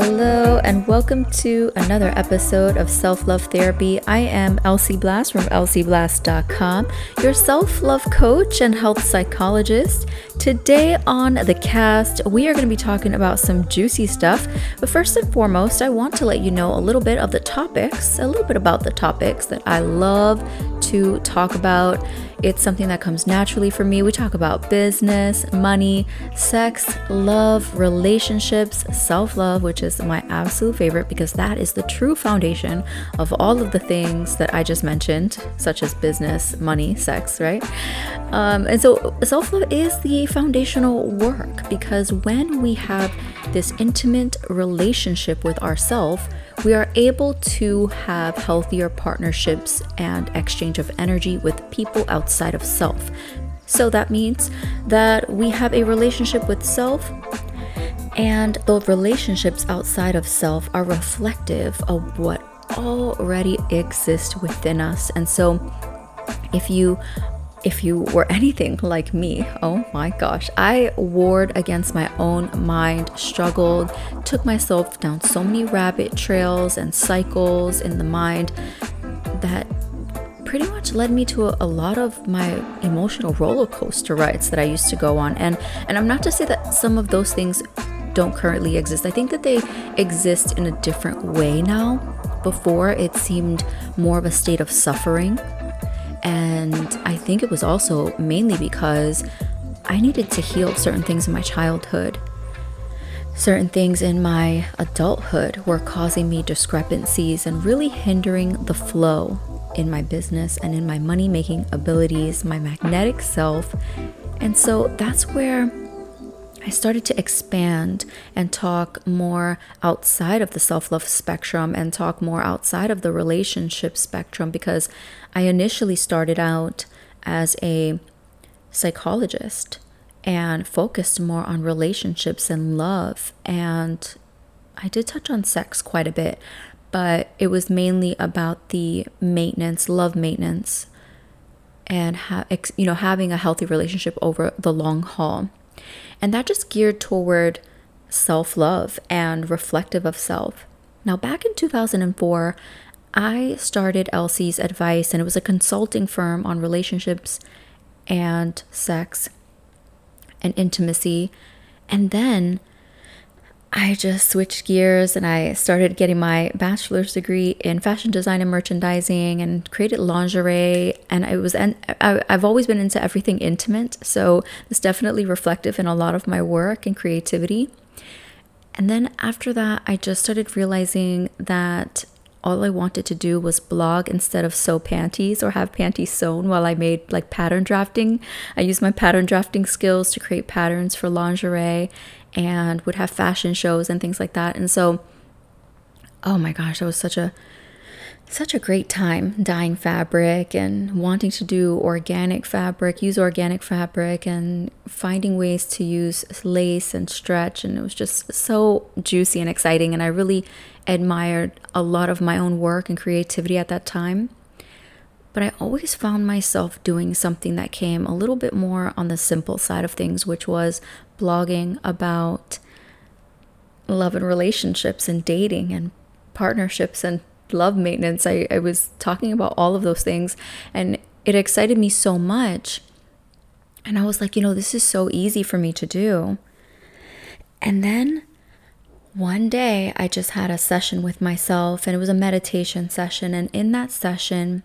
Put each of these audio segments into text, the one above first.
Hello, and welcome to another episode of Self Love Therapy. I am Elsie Blast from elsieblast.com, your self love coach and health psychologist. Today on the cast, we are going to be talking about some juicy stuff. But first and foremost, I want to let you know a little bit of the topics, a little bit about the topics that I love to talk about. It's something that comes naturally for me. We talk about business, money, sex, love, relationships, self love, which is my absolute favorite because that is the true foundation of all of the things that I just mentioned, such as business, money, sex, right? Um, and so self love is the foundational work because when we have this intimate relationship with ourselves, we are able to have healthier partnerships and exchange of energy with people outside of self. So that means that we have a relationship with self, and those relationships outside of self are reflective of what already exists within us. And so if you if you were anything like me, oh my gosh, I warred against my own mind, struggled, took myself down so many rabbit trails and cycles in the mind that pretty much led me to a, a, lot of my emotional roller coaster rides that I used to go on. And and I'm not to say that some of those things don't currently exist. I think that they exist in a different way now. Before it seemed more of a state of suffering and I think it was also mainly because I needed to heal certain things in my childhood. Certain things in my adulthood were causing me discrepancies and really hindering the flow in my business and in my money making abilities, my magnetic self. And so that's where I started to expand and talk more outside of the self love spectrum and talk more outside of the relationship spectrum because I initially started out as a psychologist and focused more on relationships and love. And I did touch on sex quite a bit, but it was mainly about the maintenance, love maintenance, and ha- you know having a healthy relationship over the long haul. And that just geared toward self love and reflective of self. Now, back in 2004, I started Elsie's Advice, and it was a consulting firm on relationships and sex and intimacy. And then I just switched gears and I started getting my bachelor's degree in fashion design and merchandising and created lingerie. And I was, and I've always been into everything intimate. So it's definitely reflective in a lot of my work and creativity. And then after that, I just started realizing that all I wanted to do was blog instead of sew panties or have panties sewn while I made like pattern drafting. I used my pattern drafting skills to create patterns for lingerie and would have fashion shows and things like that. And so, oh my gosh, that was such a such a great time dyeing fabric and wanting to do organic fabric, use organic fabric, and finding ways to use lace and stretch. And it was just so juicy and exciting. And I really admired a lot of my own work and creativity at that time. But I always found myself doing something that came a little bit more on the simple side of things, which was blogging about love and relationships and dating and partnerships and love maintenance. I, I was talking about all of those things and it excited me so much. And I was like, you know, this is so easy for me to do. And then one day I just had a session with myself and it was a meditation session. And in that session,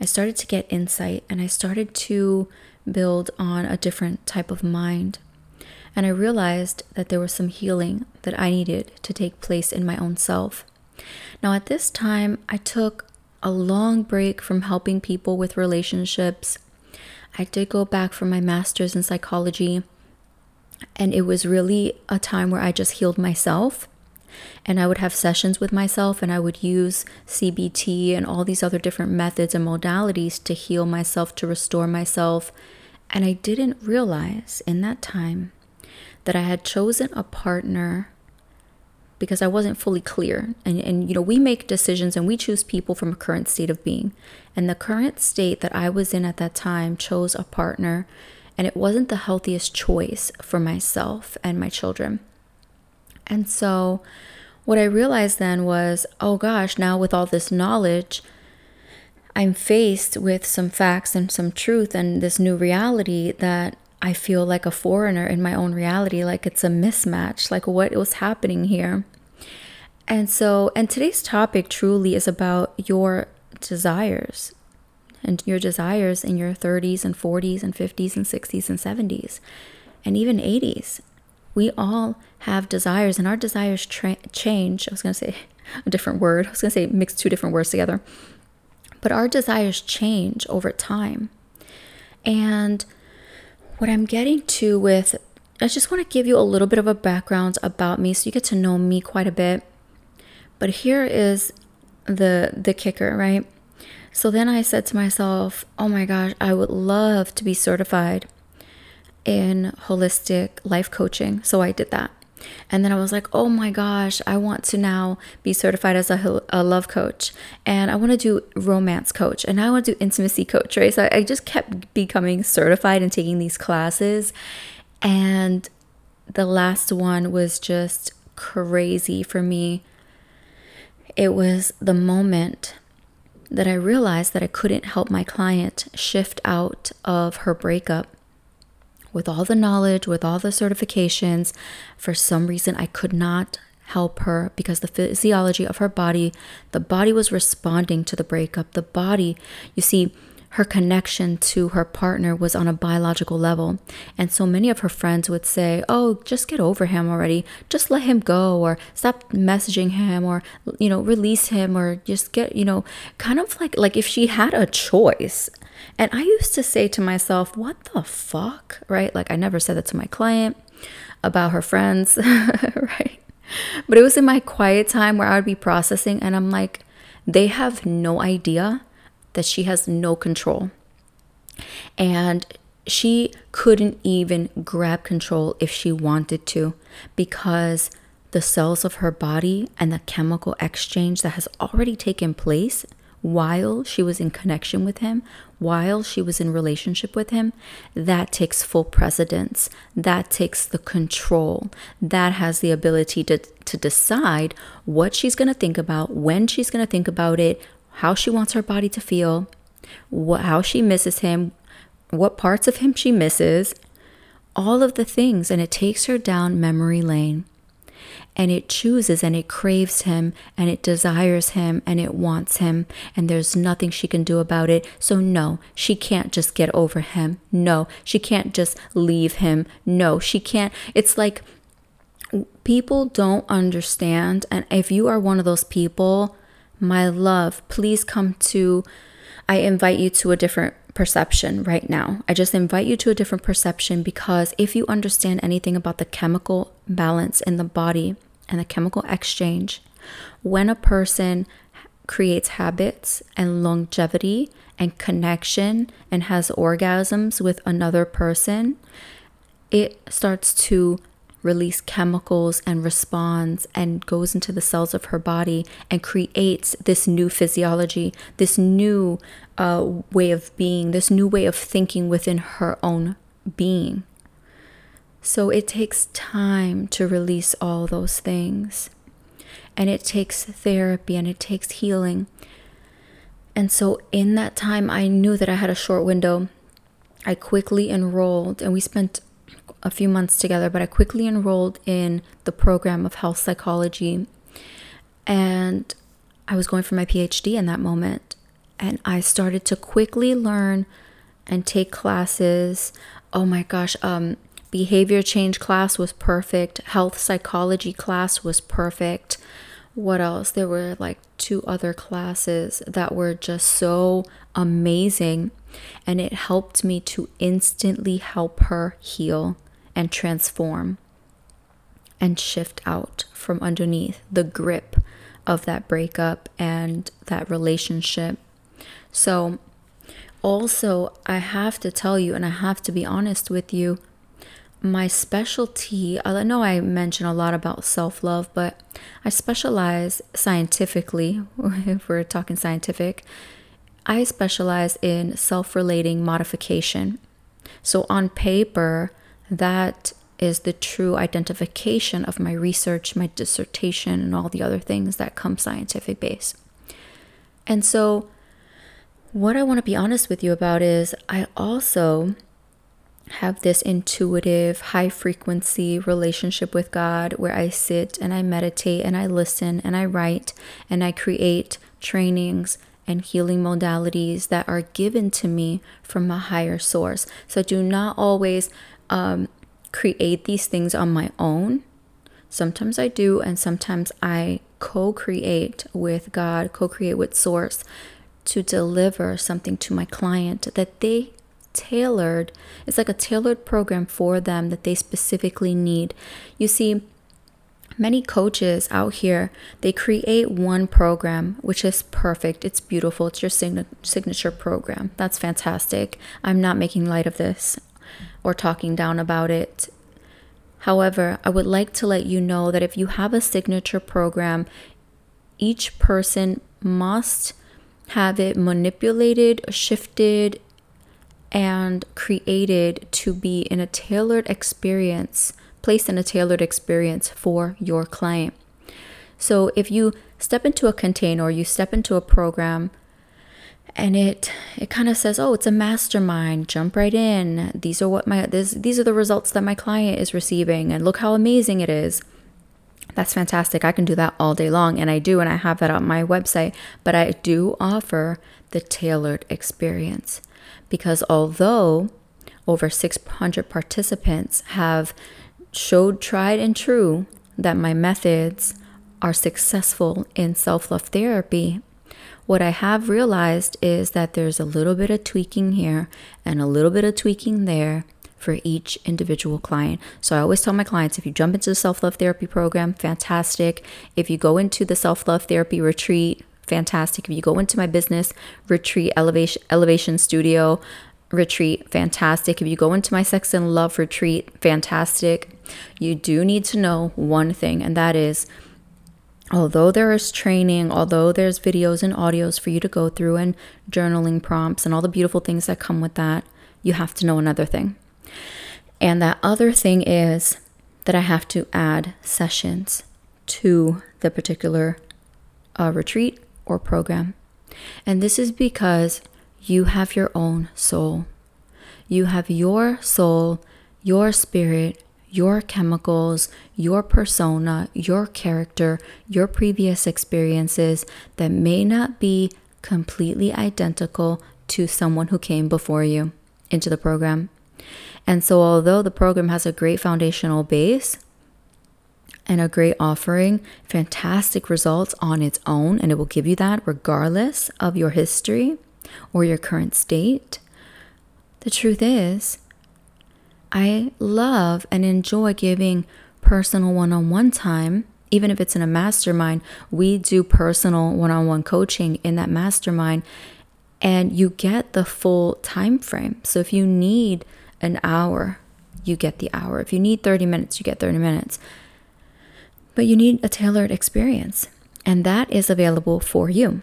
I started to get insight and I started to build on a different type of mind. And I realized that there was some healing that I needed to take place in my own self. Now, at this time, I took a long break from helping people with relationships. I did go back for my master's in psychology, and it was really a time where I just healed myself. And I would have sessions with myself, and I would use CBT and all these other different methods and modalities to heal myself, to restore myself. And I didn't realize in that time that I had chosen a partner because I wasn't fully clear. And, and, you know, we make decisions and we choose people from a current state of being. And the current state that I was in at that time chose a partner, and it wasn't the healthiest choice for myself and my children. And so, what I realized then was, oh gosh, now with all this knowledge, I'm faced with some facts and some truth and this new reality that I feel like a foreigner in my own reality, like it's a mismatch, like what was happening here. And so, and today's topic truly is about your desires and your desires in your 30s and 40s and 50s and 60s and 70s and even 80s. We all have desires, and our desires tra- change. I was going to say a different word. I was going to say mix two different words together. But our desires change over time. And what I'm getting to with, I just want to give you a little bit of a background about me so you get to know me quite a bit. But here is the the kicker, right? So then I said to myself, "Oh my gosh, I would love to be certified in holistic life coaching." So I did that. And then I was like, oh my gosh, I want to now be certified as a, a love coach. And I want to do romance coach. And I want to do intimacy coach, right? So I just kept becoming certified and taking these classes. And the last one was just crazy for me. It was the moment that I realized that I couldn't help my client shift out of her breakup with all the knowledge, with all the certifications, for some reason I could not help her because the physiology of her body, the body was responding to the breakup. The body, you see, her connection to her partner was on a biological level. And so many of her friends would say, Oh, just get over him already. Just let him go, or stop messaging him, or, you know, release him, or just get, you know, kind of like, like if she had a choice. And I used to say to myself, What the fuck? Right? Like, I never said that to my client about her friends, right? But it was in my quiet time where I would be processing, and I'm like, They have no idea that she has no control. And she couldn't even grab control if she wanted to because the cells of her body and the chemical exchange that has already taken place while she was in connection with him, while she was in relationship with him, that takes full precedence. That takes the control. That has the ability to, to decide what she's going to think about, when she's going to think about it, how she wants her body to feel, what, how she misses him, what parts of him she misses, all of the things. And it takes her down memory lane. And it chooses and it craves him and it desires him and it wants him. And there's nothing she can do about it. So, no, she can't just get over him. No, she can't just leave him. No, she can't. It's like people don't understand. And if you are one of those people, my love, please come to, I invite you to a different perception right now. I just invite you to a different perception because if you understand anything about the chemical balance in the body and the chemical exchange, when a person creates habits and longevity and connection and has orgasms with another person, it starts to release chemicals and responds and goes into the cells of her body and creates this new physiology, this new uh, way of being, this new way of thinking within her own being. So it takes time to release all those things. And it takes therapy and it takes healing. And so in that time, I knew that I had a short window. I quickly enrolled and we spent a few months together, but I quickly enrolled in the program of health psychology. And I was going for my PhD in that moment. And I started to quickly learn and take classes. Oh my gosh, um, behavior change class was perfect, health psychology class was perfect. What else? There were like two other classes that were just so amazing. And it helped me to instantly help her heal and transform and shift out from underneath the grip of that breakup and that relationship. So, also, I have to tell you, and I have to be honest with you, my specialty, I know I mention a lot about self love, but I specialize scientifically, if we're talking scientific, I specialize in self relating modification. So, on paper, that is the true identification of my research, my dissertation, and all the other things that come scientific base. And so, what I want to be honest with you about is I also have this intuitive, high frequency relationship with God where I sit and I meditate and I listen and I write and I create trainings and healing modalities that are given to me from a higher source. So do not always um, create these things on my own. Sometimes I do, and sometimes I co create with God, co create with Source to deliver something to my client that they tailored. It's like a tailored program for them that they specifically need. You see, many coaches out here they create one program which is perfect it's beautiful it's your sign- signature program that's fantastic i'm not making light of this or talking down about it however i would like to let you know that if you have a signature program each person must have it manipulated shifted and created to be in a tailored experience, placed in a tailored experience for your client. So if you step into a container you step into a program and it it kind of says, "Oh, it's a mastermind. Jump right in. These are what my this, these are the results that my client is receiving and look how amazing it is." That's fantastic. I can do that all day long and I do and I have that on my website, but I do offer the tailored experience because although over 600 participants have showed tried and true that my methods are successful in self love therapy, what I have realized is that there's a little bit of tweaking here and a little bit of tweaking there for each individual client. So I always tell my clients if you jump into the self love therapy program, fantastic. If you go into the self love therapy retreat, fantastic. If you go into my business retreat, elevation, elevation studio retreat, fantastic. If you go into my sex and love retreat, fantastic. You do need to know one thing, and that is although there is training, although there's videos and audios for you to go through and journaling prompts and all the beautiful things that come with that, you have to know another thing. And that other thing is that I have to add sessions to the particular uh, retreat or program. And this is because you have your own soul. You have your soul, your spirit, your chemicals, your persona, your character, your previous experiences that may not be completely identical to someone who came before you into the program. And so, although the program has a great foundational base, and a great offering, fantastic results on its own, and it will give you that regardless of your history or your current state. The truth is, I love and enjoy giving personal one on one time. Even if it's in a mastermind, we do personal one on one coaching in that mastermind, and you get the full time frame. So if you need an hour, you get the hour. If you need 30 minutes, you get 30 minutes but you need a tailored experience, and that is available for you.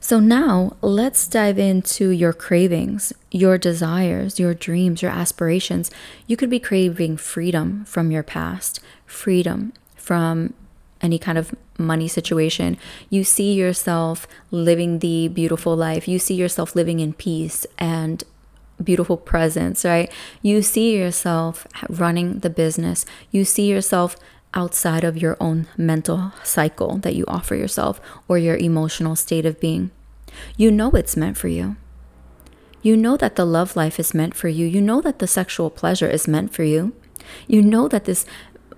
So, now let's dive into your cravings, your desires, your dreams, your aspirations. You could be craving freedom from your past, freedom from any kind of money situation. You see yourself living the beautiful life. You see yourself living in peace and beautiful presence, right? You see yourself running the business. You see yourself outside of your own mental cycle that you offer yourself or your emotional state of being. You know it's meant for you. You know that the love life is meant for you. You know that the sexual pleasure is meant for you. You know that this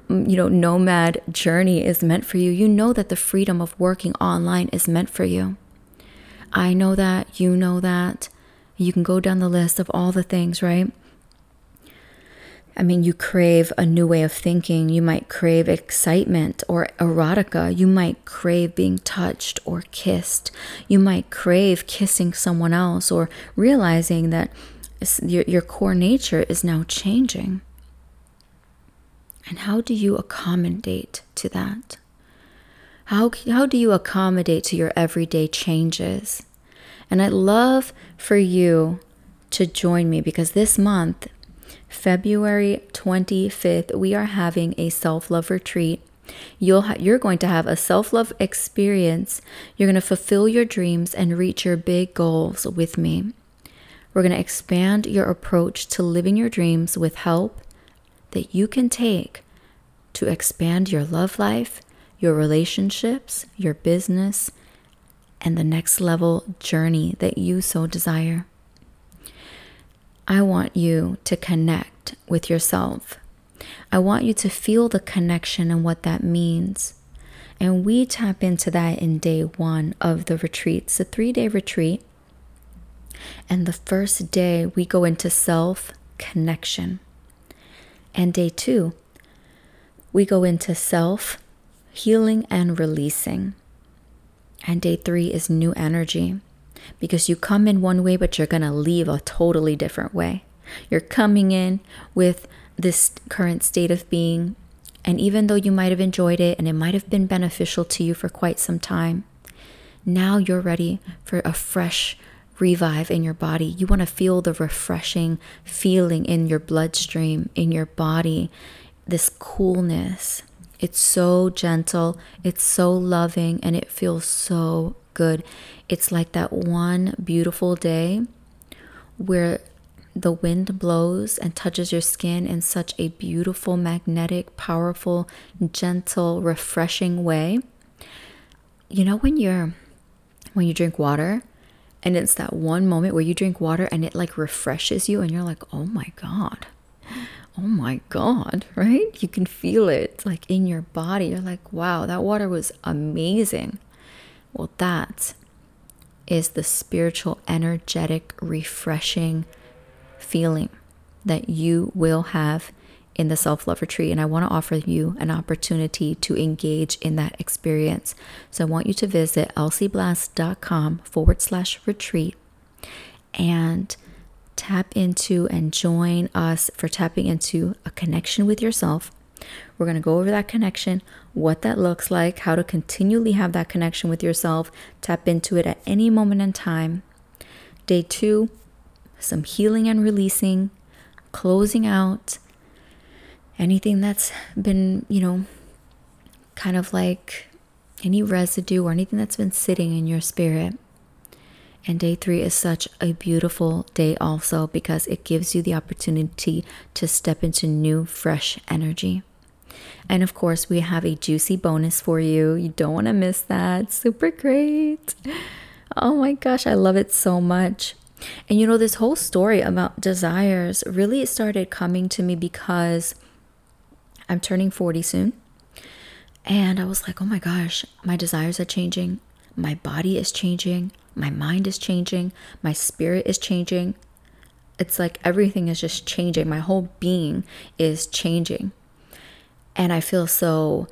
mm, you know nomad journey is meant for you. You know that the freedom of working online is meant for you. I know that, you know that. You can go down the list of all the things, right? I mean, you crave a new way of thinking. You might crave excitement or erotica. You might crave being touched or kissed. You might crave kissing someone else or realizing that your, your core nature is now changing. And how do you accommodate to that? How, how do you accommodate to your everyday changes? And I'd love for you to join me because this month February 25th, we are having a self love retreat. You'll ha- you're going to have a self love experience. You're going to fulfill your dreams and reach your big goals with me. We're going to expand your approach to living your dreams with help that you can take to expand your love life, your relationships, your business, and the next level journey that you so desire. I want you to connect with yourself. I want you to feel the connection and what that means. And we tap into that in day one of the retreat. It's a three day retreat. And the first day, we go into self connection. And day two, we go into self healing and releasing. And day three is new energy because you come in one way, but you're going to leave a totally different way. You're coming in with this current state of being. And even though you might have enjoyed it and it might have been beneficial to you for quite some time, now you're ready for a fresh revive in your body. You want to feel the refreshing feeling in your bloodstream, in your body, this coolness. It's so gentle, it's so loving, and it feels so good. It's like that one beautiful day where the wind blows and touches your skin in such a beautiful, magnetic, powerful, gentle, refreshing way. You know when you're when you drink water and it's that one moment where you drink water and it like refreshes you and you're like, "Oh my god." Oh my god, right? You can feel it like in your body. You're like, "Wow, that water was amazing." Well, that is the spiritual, energetic, refreshing feeling that you will have in the self love retreat. And I want to offer you an opportunity to engage in that experience. So I want you to visit elsieblast.com forward slash retreat and tap into and join us for tapping into a connection with yourself. We're going to go over that connection, what that looks like, how to continually have that connection with yourself, tap into it at any moment in time. Day two, some healing and releasing, closing out anything that's been, you know, kind of like any residue or anything that's been sitting in your spirit. And day three is such a beautiful day, also, because it gives you the opportunity to step into new, fresh energy. And of course, we have a juicy bonus for you. You don't want to miss that. Super great. Oh my gosh, I love it so much. And you know, this whole story about desires really started coming to me because I'm turning 40 soon. And I was like, oh my gosh, my desires are changing. My body is changing. My mind is changing. My spirit is changing. It's like everything is just changing. My whole being is changing. And I feel so,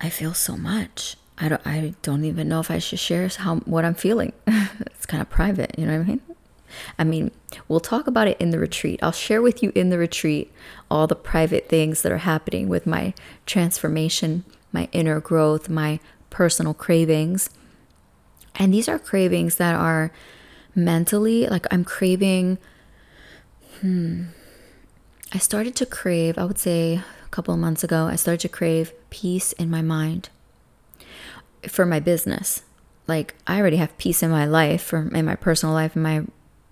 I feel so much. I don't I don't even know if I should share how what I'm feeling. it's kind of private, you know what I mean? I mean, we'll talk about it in the retreat. I'll share with you in the retreat all the private things that are happening with my transformation, my inner growth, my personal cravings. And these are cravings that are mentally like I'm craving hmm I started to crave, I would say couple months ago, I started to crave peace in my mind for my business. Like I already have peace in my life, for in my personal life, in my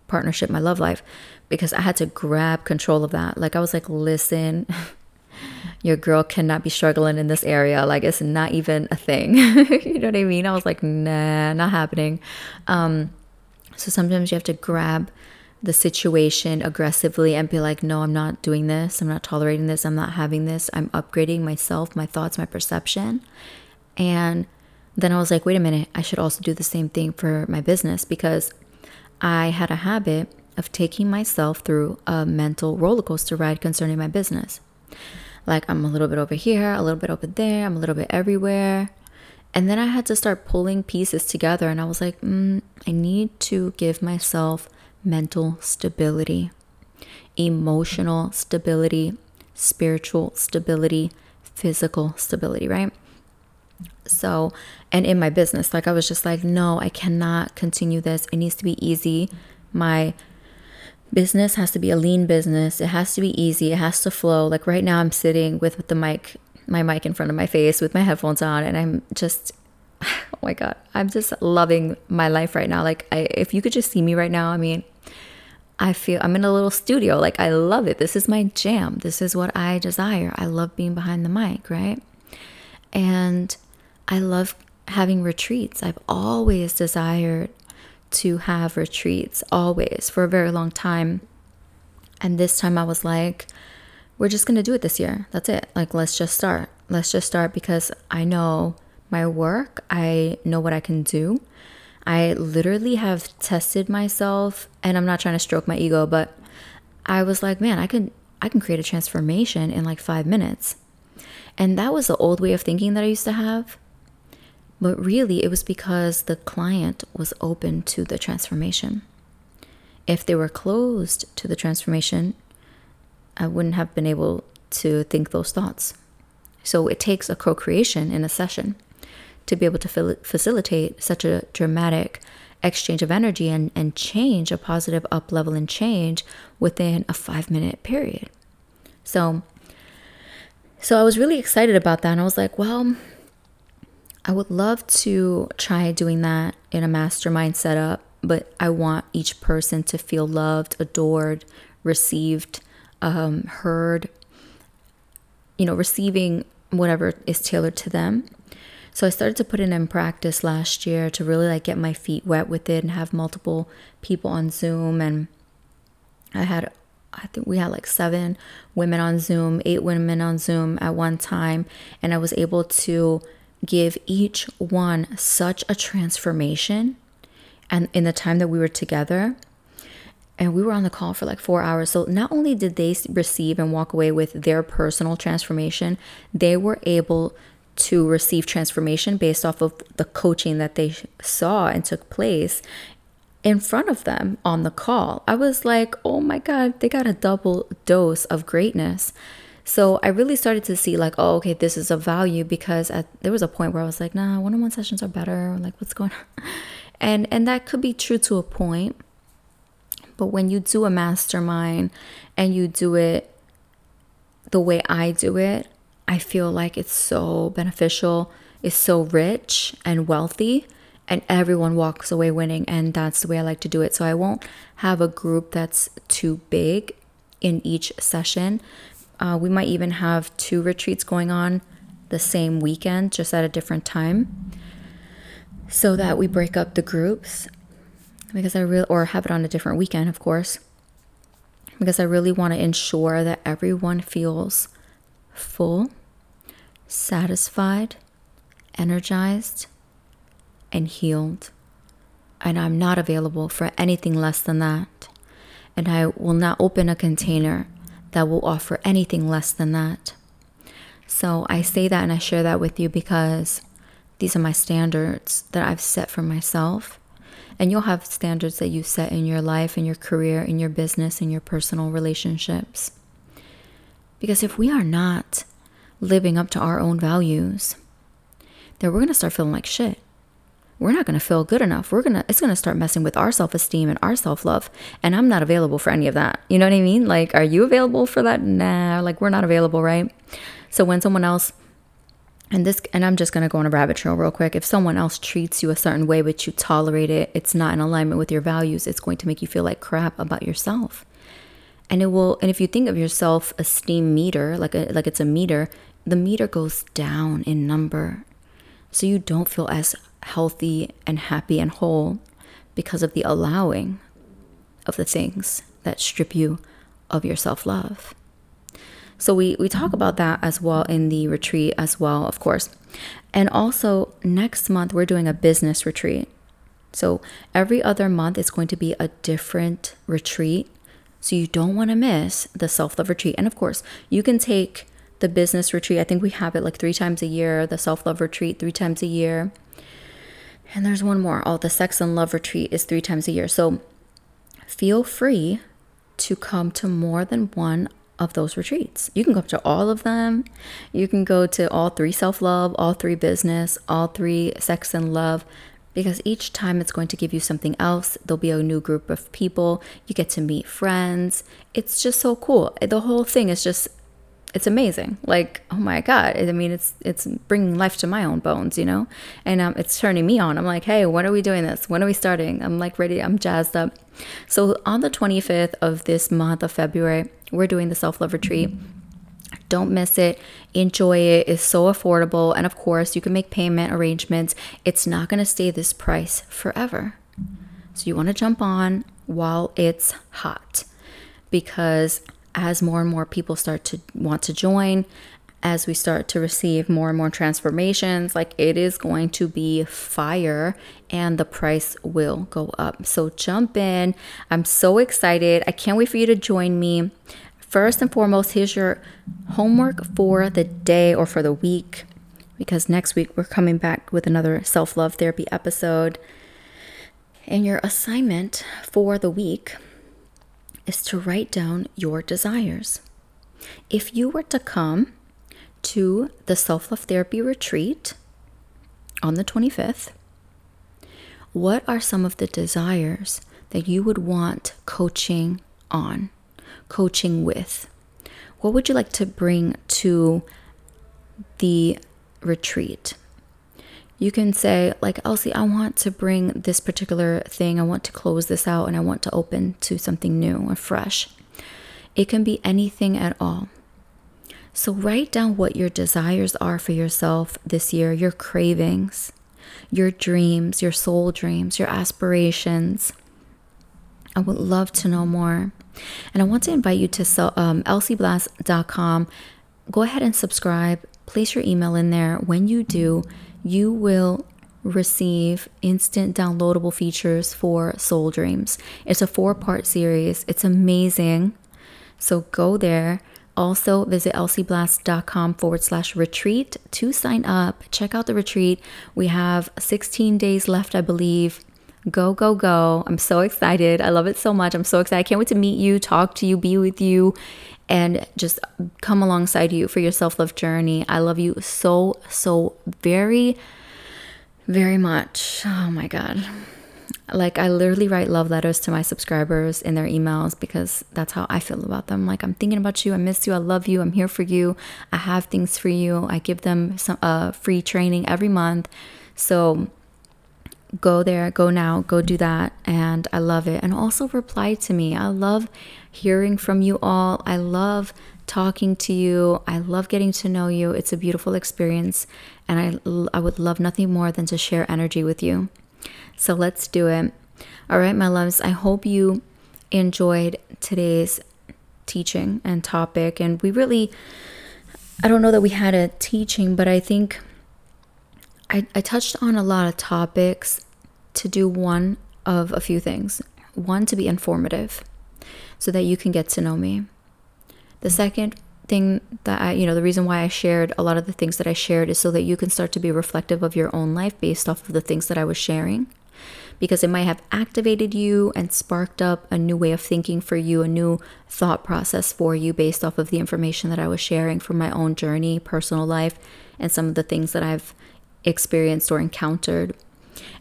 partnership, my love life, because I had to grab control of that. Like I was like, listen, your girl cannot be struggling in this area. Like it's not even a thing. you know what I mean? I was like, nah, not happening. Um, so sometimes you have to grab the situation aggressively and be like, no, I'm not doing this. I'm not tolerating this. I'm not having this. I'm upgrading myself, my thoughts, my perception. And then I was like, wait a minute, I should also do the same thing for my business because I had a habit of taking myself through a mental roller coaster ride concerning my business. Like, I'm a little bit over here, a little bit over there, I'm a little bit everywhere. And then I had to start pulling pieces together, and I was like, mm, I need to give myself mental stability, emotional stability, spiritual stability, physical stability, right? So, and in my business, like I was just like, no, I cannot continue this. It needs to be easy. My business has to be a lean business. It has to be easy. It has to flow. Like right now, I'm sitting with the mic, my mic in front of my face with my headphones on, and I'm just, oh my God, I'm just loving my life right now. Like, I, if you could just see me right now, I mean, I feel I'm in a little studio. Like, I love it. This is my jam. This is what I desire. I love being behind the mic, right? And I love having retreats. I've always desired to have retreats, always, for a very long time. And this time I was like, we're just going to do it this year. That's it. Like, let's just start. Let's just start because I know my work, I know what I can do. I literally have tested myself, and I'm not trying to stroke my ego, but I was like, man, I can I can create a transformation in like 5 minutes. And that was the old way of thinking that I used to have. But really, it was because the client was open to the transformation. If they were closed to the transformation, I wouldn't have been able to think those thoughts. So it takes a co creation in a session to be able to facilitate such a dramatic exchange of energy and, and change, a positive up level and change within a five minute period. So, so I was really excited about that. And I was like, well, I would love to try doing that in a mastermind setup, but I want each person to feel loved, adored, received, um, heard, you know, receiving whatever is tailored to them. So I started to put it in practice last year to really like get my feet wet with it and have multiple people on Zoom. And I had, I think we had like seven women on Zoom, eight women on Zoom at one time. And I was able to give each one such a transformation and in the time that we were together and we were on the call for like four hours so not only did they receive and walk away with their personal transformation they were able to receive transformation based off of the coaching that they saw and took place in front of them on the call. I was like, oh my God, they got a double dose of greatness. So I really started to see like, oh, okay, this is a value because at, there was a point where I was like, nah, one-on-one sessions are better. Like, what's going on? And and that could be true to a point. But when you do a mastermind and you do it the way I do it, I feel like it's so beneficial, it's so rich and wealthy, and everyone walks away winning. And that's the way I like to do it. So I won't have a group that's too big in each session uh, we might even have two retreats going on the same weekend, just at a different time, so that we break up the groups. Because I really, or have it on a different weekend, of course, because I really want to ensure that everyone feels full, satisfied, energized, and healed. And I'm not available for anything less than that. And I will not open a container that will offer anything less than that. So I say that and I share that with you because these are my standards that I've set for myself. And you'll have standards that you set in your life, in your career, in your business, in your personal relationships. Because if we are not living up to our own values, then we're going to start feeling like shit we're not going to feel good enough. We're going to, it's going to start messing with our self esteem and our self love. And I'm not available for any of that. You know what I mean? Like, are you available for that? Nah, like, we're not available, right? So when someone else, and this, and I'm just going to go on a rabbit trail real quick. If someone else treats you a certain way, but you tolerate it, it's not in alignment with your values, it's going to make you feel like crap about yourself. And it will, and if you think of your self esteem meter, like a, like it's a meter, the meter goes down in number. So you don't feel as healthy and happy and whole because of the allowing of the things that strip you of your self love. So we, we talk about that as well in the retreat as well, of course. And also next month we're doing a business retreat. So every other month is going to be a different retreat. So you don't want to miss the self-love retreat. And of course, you can take the business retreat. I think we have it like 3 times a year, the self-love retreat 3 times a year. And there's one more. Oh, the sex and love retreat is three times a year. So feel free to come to more than one of those retreats. You can come to all of them. You can go to all three self love, all three business, all three sex and love because each time it's going to give you something else. There'll be a new group of people. You get to meet friends. It's just so cool. The whole thing is just it's amazing. Like, oh my god! I mean, it's it's bringing life to my own bones, you know, and um, it's turning me on. I'm like, hey, when are we doing this? When are we starting? I'm like ready. I'm jazzed up. So on the 25th of this month of February, we're doing the self love retreat. Don't miss it. Enjoy it. It's so affordable, and of course, you can make payment arrangements. It's not going to stay this price forever. So you want to jump on while it's hot because as more and more people start to want to join, as we start to receive more and more transformations, like it is going to be fire and the price will go up. So jump in. I'm so excited. I can't wait for you to join me. First and foremost, here's your homework for the day or for the week because next week we're coming back with another self love therapy episode. And your assignment for the week is to write down your desires. If you were to come to the self love therapy retreat on the 25th, what are some of the desires that you would want coaching on, coaching with? What would you like to bring to the retreat? You can say like elsie i want to bring this particular thing. I want to close this out and i want to open to something new or fresh. It can be anything at all. So write down what your desires are for yourself this year your cravings your dreams your soul dreams your aspirations. I would love to know more. And i want to invite you to um, elsieblast.com go ahead and subscribe. Place your email in there. When you do you will receive instant downloadable features for Soul Dreams. It's a four part series, it's amazing. So go there. Also, visit elsieblast.com forward slash retreat to sign up. Check out the retreat. We have 16 days left, I believe. Go, go, go. I'm so excited. I love it so much. I'm so excited. I can't wait to meet you, talk to you, be with you, and just come alongside you for your self love journey. I love you so, so very, very much. Oh my God. Like, I literally write love letters to my subscribers in their emails because that's how I feel about them. Like, I'm thinking about you. I miss you. I love you. I'm here for you. I have things for you. I give them some uh, free training every month. So, go there, go now, go do that. And I love it. And also reply to me. I love hearing from you all. I love talking to you. I love getting to know you. It's a beautiful experience. And I, I would love nothing more than to share energy with you. So let's do it. All right, my loves, I hope you enjoyed today's teaching and topic. And we really, I don't know that we had a teaching, but I think I, I touched on a lot of topics to do one of a few things. One, to be informative so that you can get to know me. The second thing that I, you know, the reason why I shared a lot of the things that I shared is so that you can start to be reflective of your own life based off of the things that I was sharing. Because it might have activated you and sparked up a new way of thinking for you, a new thought process for you based off of the information that I was sharing from my own journey, personal life, and some of the things that I've experienced or encountered.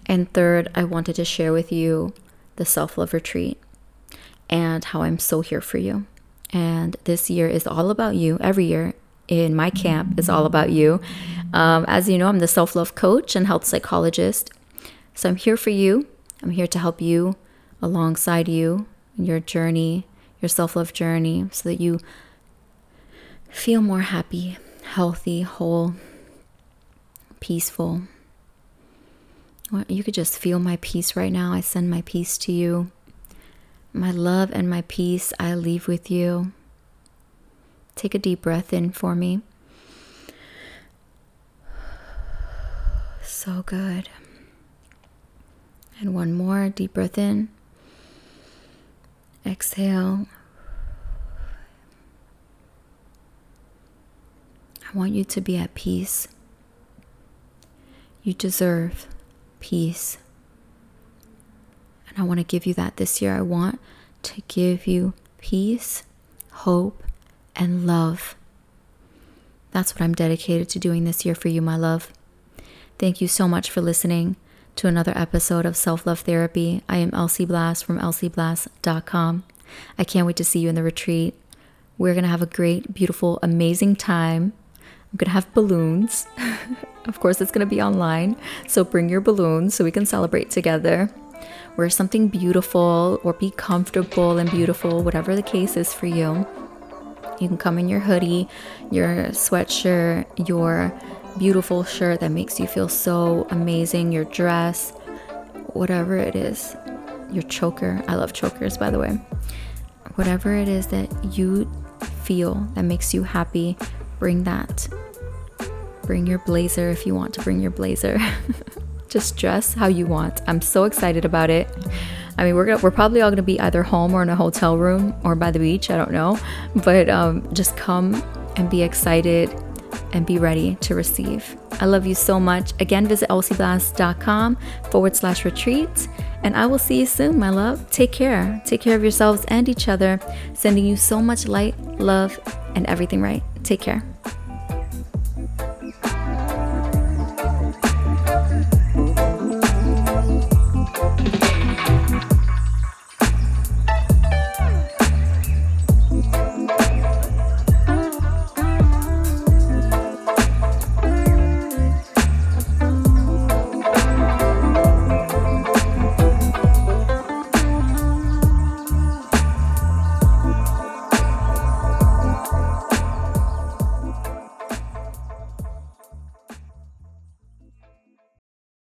And third, I wanted to share with you the self love retreat and how I'm so here for you. And this year is all about you. Every year in my camp is all about you. Um, as you know, I'm the self love coach and health psychologist. So I'm here for you. I'm here to help you alongside you in your journey, your self love journey, so that you feel more happy, healthy, whole, peaceful. You could just feel my peace right now. I send my peace to you. My love and my peace I leave with you. Take a deep breath in for me. So good. And one more deep breath in. Exhale. I want you to be at peace. You deserve peace. And I want to give you that this year. I want to give you peace, hope, and love. That's what I'm dedicated to doing this year for you, my love. Thank you so much for listening to another episode of Self Love Therapy. I am Elsie Blast from elsieblast.com. I can't wait to see you in the retreat. We're going to have a great, beautiful, amazing time. I'm to have balloons. of course, it's to be online. So bring your balloons so we can celebrate together. Wear something beautiful or be comfortable and beautiful, whatever the case is for you. You can come in your hoodie, your sweatshirt, your beautiful shirt that makes you feel so amazing, your dress, whatever it is, your choker. I love chokers, by the way. Whatever it is that you feel that makes you happy, bring that. Bring your blazer if you want to bring your blazer. Just dress how you want. I'm so excited about it. I mean, we're gonna, we're probably all gonna be either home or in a hotel room or by the beach. I don't know, but um, just come and be excited and be ready to receive. I love you so much. Again, visit elsieblast.com forward slash retreat. And I will see you soon, my love. Take care. Take care of yourselves and each other. Sending you so much light, love, and everything right. Take care.